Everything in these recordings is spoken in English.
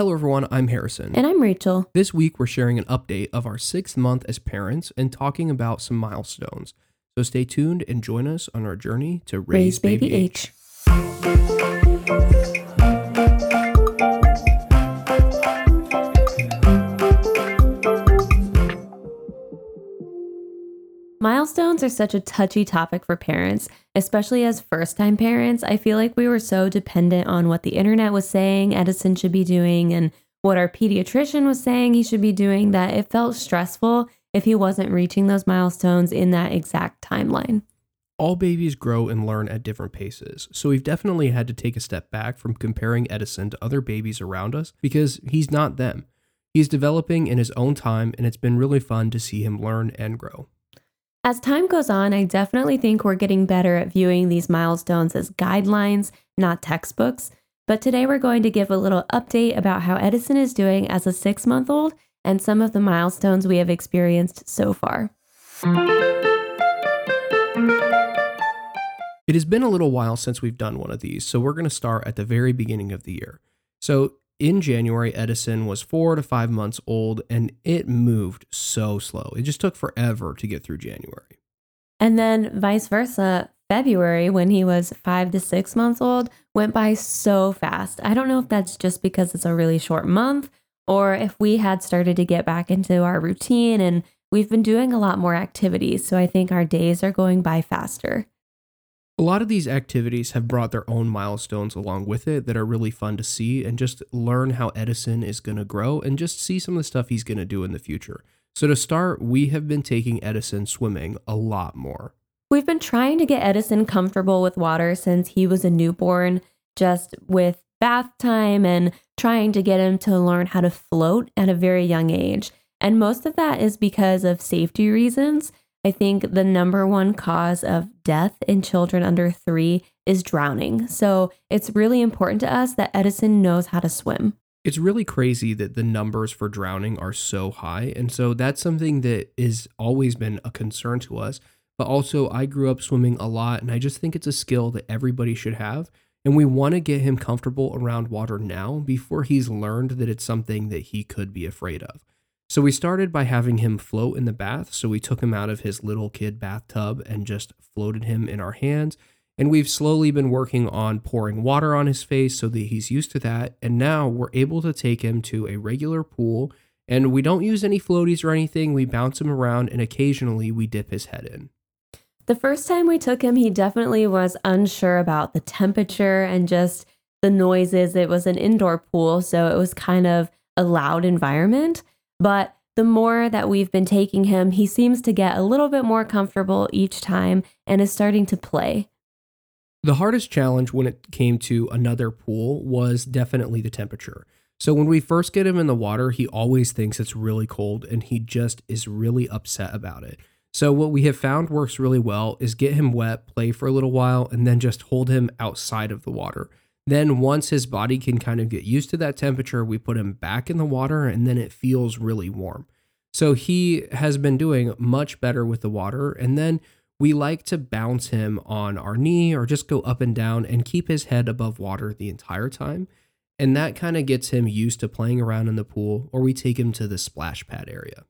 Hello, everyone. I'm Harrison. And I'm Rachel. This week, we're sharing an update of our sixth month as parents and talking about some milestones. So stay tuned and join us on our journey to raise, Raise Baby H. Milestones are such a touchy topic for parents, especially as first time parents. I feel like we were so dependent on what the internet was saying Edison should be doing and what our pediatrician was saying he should be doing that it felt stressful if he wasn't reaching those milestones in that exact timeline. All babies grow and learn at different paces, so we've definitely had to take a step back from comparing Edison to other babies around us because he's not them. He's developing in his own time, and it's been really fun to see him learn and grow. As time goes on, I definitely think we're getting better at viewing these milestones as guidelines, not textbooks. But today we're going to give a little update about how Edison is doing as a six month old and some of the milestones we have experienced so far. It has been a little while since we've done one of these, so we're going to start at the very beginning of the year. So, in January, Edison was four to five months old and it moved so slow. It just took forever to get through January. And then, vice versa, February, when he was five to six months old, went by so fast. I don't know if that's just because it's a really short month or if we had started to get back into our routine and we've been doing a lot more activities. So I think our days are going by faster. A lot of these activities have brought their own milestones along with it that are really fun to see and just learn how Edison is going to grow and just see some of the stuff he's going to do in the future. So, to start, we have been taking Edison swimming a lot more. We've been trying to get Edison comfortable with water since he was a newborn, just with bath time and trying to get him to learn how to float at a very young age. And most of that is because of safety reasons. I think the number one cause of death in children under three is drowning. So it's really important to us that Edison knows how to swim. It's really crazy that the numbers for drowning are so high. And so that's something that has always been a concern to us. But also, I grew up swimming a lot, and I just think it's a skill that everybody should have. And we want to get him comfortable around water now before he's learned that it's something that he could be afraid of. So we started by having him float in the bath. So we took him out of his little kid bathtub and just floated him in our hands. And we've slowly been working on pouring water on his face so that he's used to that. And now we're able to take him to a regular pool. And we don't use any floaties or anything. We bounce him around and occasionally we dip his head in. The first time we took him, he definitely was unsure about the temperature and just the noises. It was an indoor pool, so it was kind of a loud environment. But the more that we've been taking him, he seems to get a little bit more comfortable each time and is starting to play. The hardest challenge when it came to another pool was definitely the temperature. So when we first get him in the water, he always thinks it's really cold and he just is really upset about it. So what we have found works really well is get him wet, play for a little while, and then just hold him outside of the water. Then, once his body can kind of get used to that temperature, we put him back in the water and then it feels really warm. So, he has been doing much better with the water. And then we like to bounce him on our knee or just go up and down and keep his head above water the entire time. And that kind of gets him used to playing around in the pool, or we take him to the splash pad area.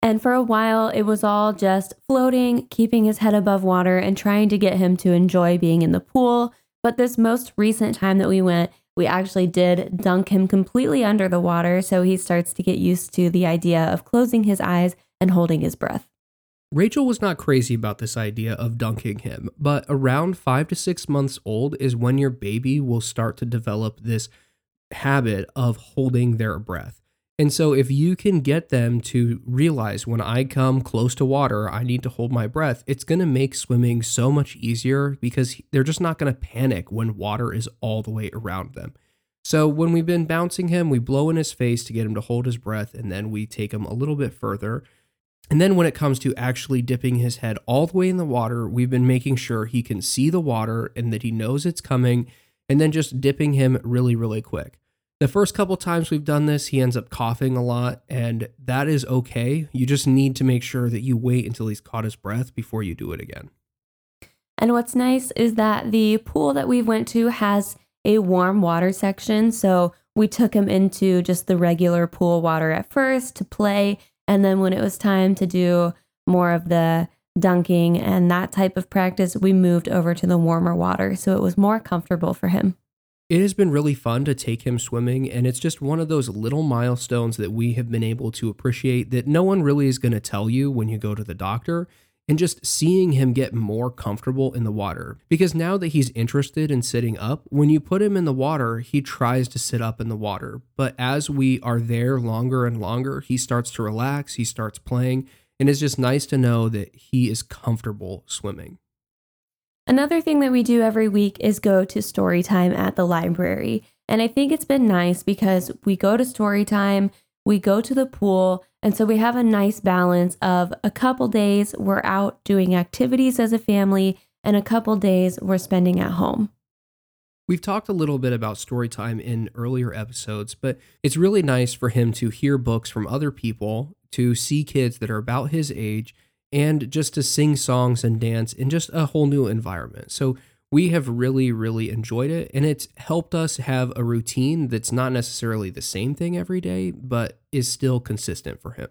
And for a while, it was all just floating, keeping his head above water, and trying to get him to enjoy being in the pool but this most recent time that we went, we actually did dunk him completely under the water. So he starts to get used to the idea of closing his eyes and holding his breath. Rachel was not crazy about this idea of dunking him, but around five to six months old is when your baby will start to develop this habit of holding their breath. And so, if you can get them to realize when I come close to water, I need to hold my breath, it's going to make swimming so much easier because they're just not going to panic when water is all the way around them. So, when we've been bouncing him, we blow in his face to get him to hold his breath, and then we take him a little bit further. And then, when it comes to actually dipping his head all the way in the water, we've been making sure he can see the water and that he knows it's coming, and then just dipping him really, really quick. The first couple times we've done this, he ends up coughing a lot, and that is okay. You just need to make sure that you wait until he's caught his breath before you do it again. And what's nice is that the pool that we went to has a warm water section, so we took him into just the regular pool water at first to play. And then when it was time to do more of the dunking and that type of practice, we moved over to the warmer water. So it was more comfortable for him. It has been really fun to take him swimming, and it's just one of those little milestones that we have been able to appreciate that no one really is going to tell you when you go to the doctor. And just seeing him get more comfortable in the water. Because now that he's interested in sitting up, when you put him in the water, he tries to sit up in the water. But as we are there longer and longer, he starts to relax, he starts playing, and it's just nice to know that he is comfortable swimming. Another thing that we do every week is go to story time at the library. And I think it's been nice because we go to story time, we go to the pool, and so we have a nice balance of a couple days we're out doing activities as a family, and a couple days we're spending at home. We've talked a little bit about story time in earlier episodes, but it's really nice for him to hear books from other people, to see kids that are about his age, and just to sing songs and dance in just a whole new environment. So we have really, really enjoyed it. And it's helped us have a routine that's not necessarily the same thing every day, but is still consistent for him.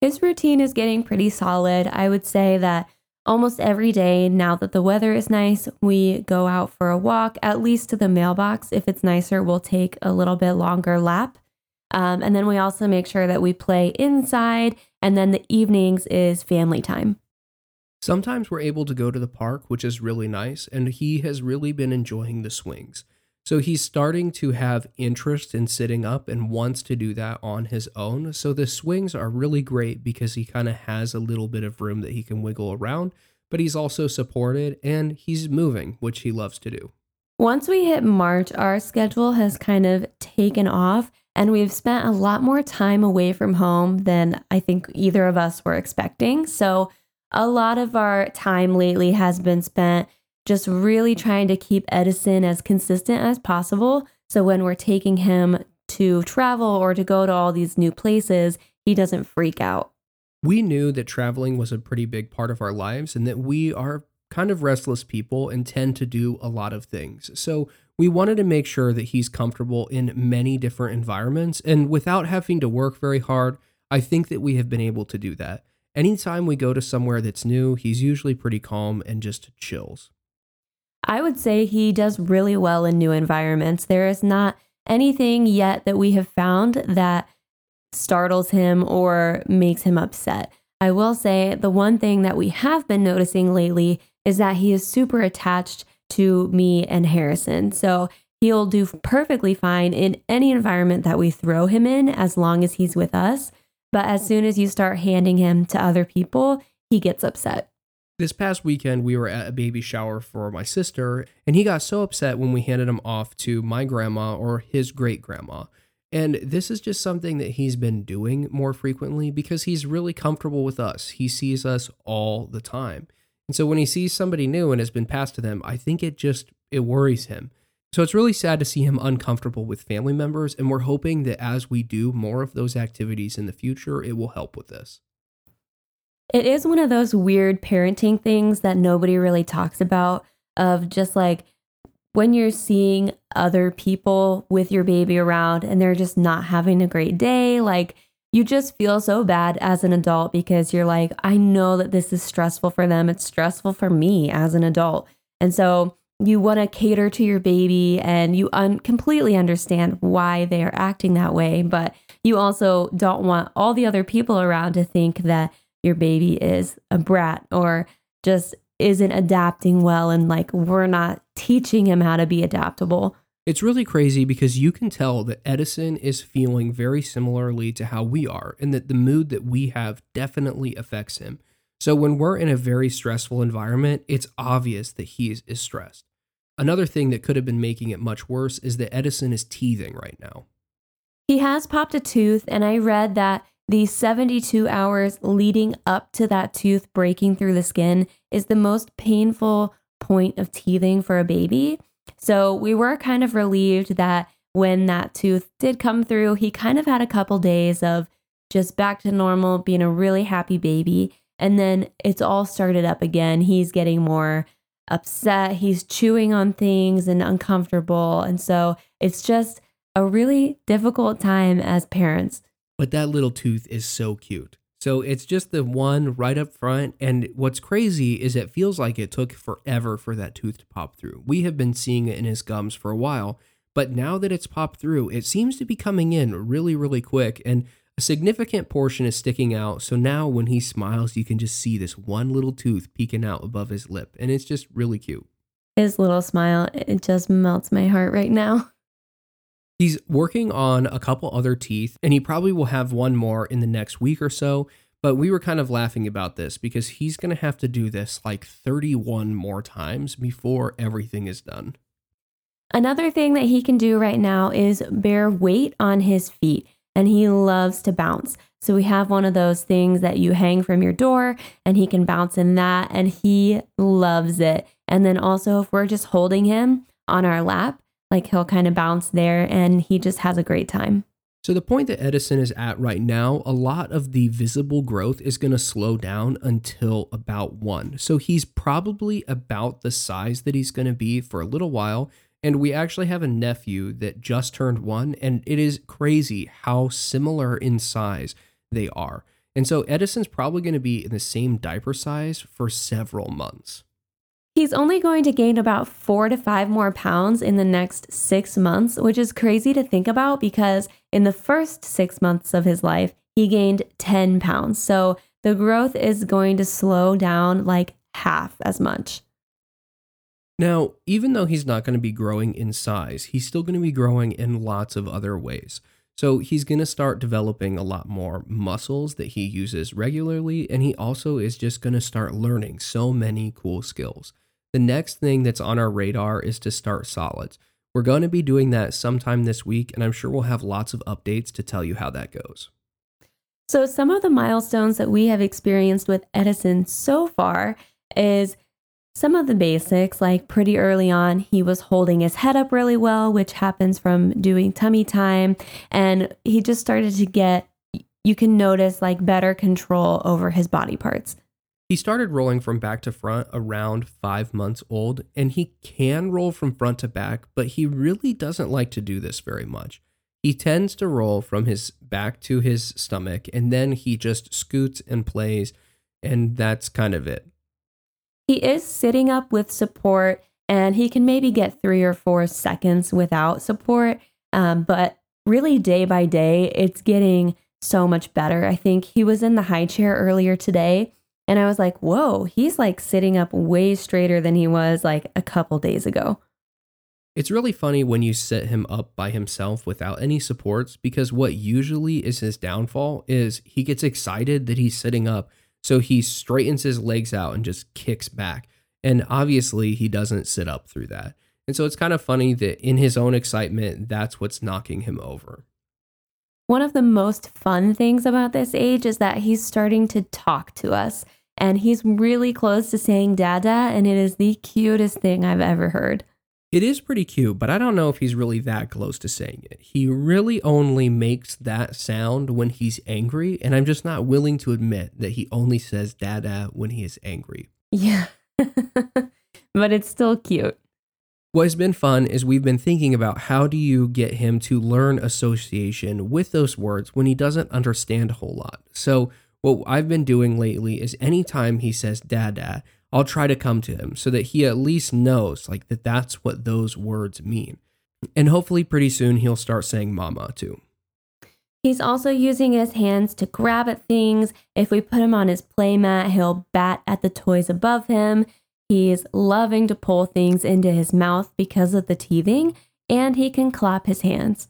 His routine is getting pretty solid. I would say that almost every day, now that the weather is nice, we go out for a walk, at least to the mailbox. If it's nicer, we'll take a little bit longer lap. Um, and then we also make sure that we play inside. And then the evenings is family time. Sometimes we're able to go to the park, which is really nice. And he has really been enjoying the swings. So he's starting to have interest in sitting up and wants to do that on his own. So the swings are really great because he kind of has a little bit of room that he can wiggle around, but he's also supported and he's moving, which he loves to do. Once we hit March, our schedule has kind of taken off and we've spent a lot more time away from home than I think either of us were expecting. So a lot of our time lately has been spent just really trying to keep Edison as consistent as possible. So when we're taking him to travel or to go to all these new places, he doesn't freak out. We knew that traveling was a pretty big part of our lives and that we are kind of restless people and tend to do a lot of things. So we wanted to make sure that he's comfortable in many different environments. And without having to work very hard, I think that we have been able to do that. Anytime we go to somewhere that's new, he's usually pretty calm and just chills. I would say he does really well in new environments. There is not anything yet that we have found that startles him or makes him upset. I will say the one thing that we have been noticing lately is that he is super attached to me and Harrison. So he'll do perfectly fine in any environment that we throw him in as long as he's with us. But as soon as you start handing him to other people, he gets upset. This past weekend, we were at a baby shower for my sister, and he got so upset when we handed him off to my grandma or his great grandma. And this is just something that he's been doing more frequently because he's really comfortable with us. He sees us all the time. And so when he sees somebody new and has been passed to them, I think it just it worries him. So it's really sad to see him uncomfortable with family members and we're hoping that as we do more of those activities in the future, it will help with this. It is one of those weird parenting things that nobody really talks about of just like when you're seeing other people with your baby around and they're just not having a great day, like you just feel so bad as an adult because you're like, I know that this is stressful for them. It's stressful for me as an adult. And so you want to cater to your baby and you un- completely understand why they are acting that way. But you also don't want all the other people around to think that your baby is a brat or just isn't adapting well and like we're not teaching him how to be adaptable. It's really crazy because you can tell that Edison is feeling very similarly to how we are, and that the mood that we have definitely affects him. So, when we're in a very stressful environment, it's obvious that he is, stressed. Another thing that could have been making it much worse is that Edison is teething right now. He has popped a tooth, and I read that the 72 hours leading up to that tooth breaking through the skin is the most painful point of teething for a baby. So we were kind of relieved that when that tooth did come through, he kind of had a couple days of just back to normal, being a really happy baby. And then it's all started up again. He's getting more upset. He's chewing on things and uncomfortable. And so it's just a really difficult time as parents. But that little tooth is so cute. So it's just the one right up front. And what's crazy is it feels like it took forever for that tooth to pop through. We have been seeing it in his gums for a while, but now that it's popped through, it seems to be coming in really, really quick. And a significant portion is sticking out. So now when he smiles, you can just see this one little tooth peeking out above his lip. And it's just really cute. His little smile, it just melts my heart right now. He's working on a couple other teeth, and he probably will have one more in the next week or so. But we were kind of laughing about this because he's going to have to do this like 31 more times before everything is done. Another thing that he can do right now is bear weight on his feet, and he loves to bounce. So we have one of those things that you hang from your door, and he can bounce in that, and he loves it. And then also, if we're just holding him on our lap, like he'll kind of bounce there and he just has a great time. So, the point that Edison is at right now, a lot of the visible growth is going to slow down until about one. So, he's probably about the size that he's going to be for a little while. And we actually have a nephew that just turned one, and it is crazy how similar in size they are. And so, Edison's probably going to be in the same diaper size for several months. He's only going to gain about four to five more pounds in the next six months, which is crazy to think about because in the first six months of his life, he gained 10 pounds. So the growth is going to slow down like half as much. Now, even though he's not going to be growing in size, he's still going to be growing in lots of other ways. So he's going to start developing a lot more muscles that he uses regularly, and he also is just going to start learning so many cool skills. The next thing that's on our radar is to start solids. We're going to be doing that sometime this week, and I'm sure we'll have lots of updates to tell you how that goes. So, some of the milestones that we have experienced with Edison so far is some of the basics, like pretty early on, he was holding his head up really well, which happens from doing tummy time. And he just started to get, you can notice like better control over his body parts. He started rolling from back to front around five months old, and he can roll from front to back, but he really doesn't like to do this very much. He tends to roll from his back to his stomach, and then he just scoots and plays, and that's kind of it. He is sitting up with support, and he can maybe get three or four seconds without support, um, but really, day by day, it's getting so much better. I think he was in the high chair earlier today and I was like, whoa, he's like sitting up way straighter than he was like a couple days ago. It's really funny when you set him up by himself without any supports because what usually is his downfall is he gets excited that he's sitting up. So he straightens his legs out and just kicks back. And obviously, he doesn't sit up through that. And so it's kind of funny that in his own excitement, that's what's knocking him over. One of the most fun things about this age is that he's starting to talk to us and he's really close to saying dada and it is the cutest thing I've ever heard. It is pretty cute, but I don't know if he's really that close to saying it. He really only makes that sound when he's angry, and I'm just not willing to admit that he only says dada when he is angry. Yeah. but it's still cute. What has been fun is we've been thinking about how do you get him to learn association with those words when he doesn't understand a whole lot. So what I've been doing lately is anytime he says dada, I'll try to come to him so that he at least knows like that that's what those words mean. And hopefully pretty soon he'll start saying mama too. He's also using his hands to grab at things. If we put him on his playmat, he'll bat at the toys above him. He's loving to pull things into his mouth because of the teething, and he can clap his hands.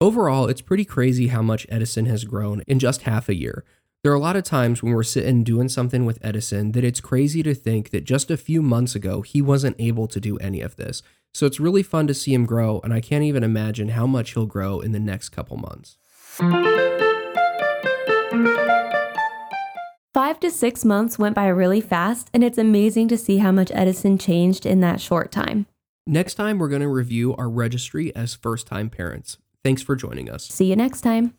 Overall, it's pretty crazy how much Edison has grown in just half a year. There are a lot of times when we're sitting doing something with Edison that it's crazy to think that just a few months ago he wasn't able to do any of this. So it's really fun to see him grow, and I can't even imagine how much he'll grow in the next couple months. Five to six months went by really fast, and it's amazing to see how much Edison changed in that short time. Next time, we're going to review our registry as first time parents. Thanks for joining us. See you next time.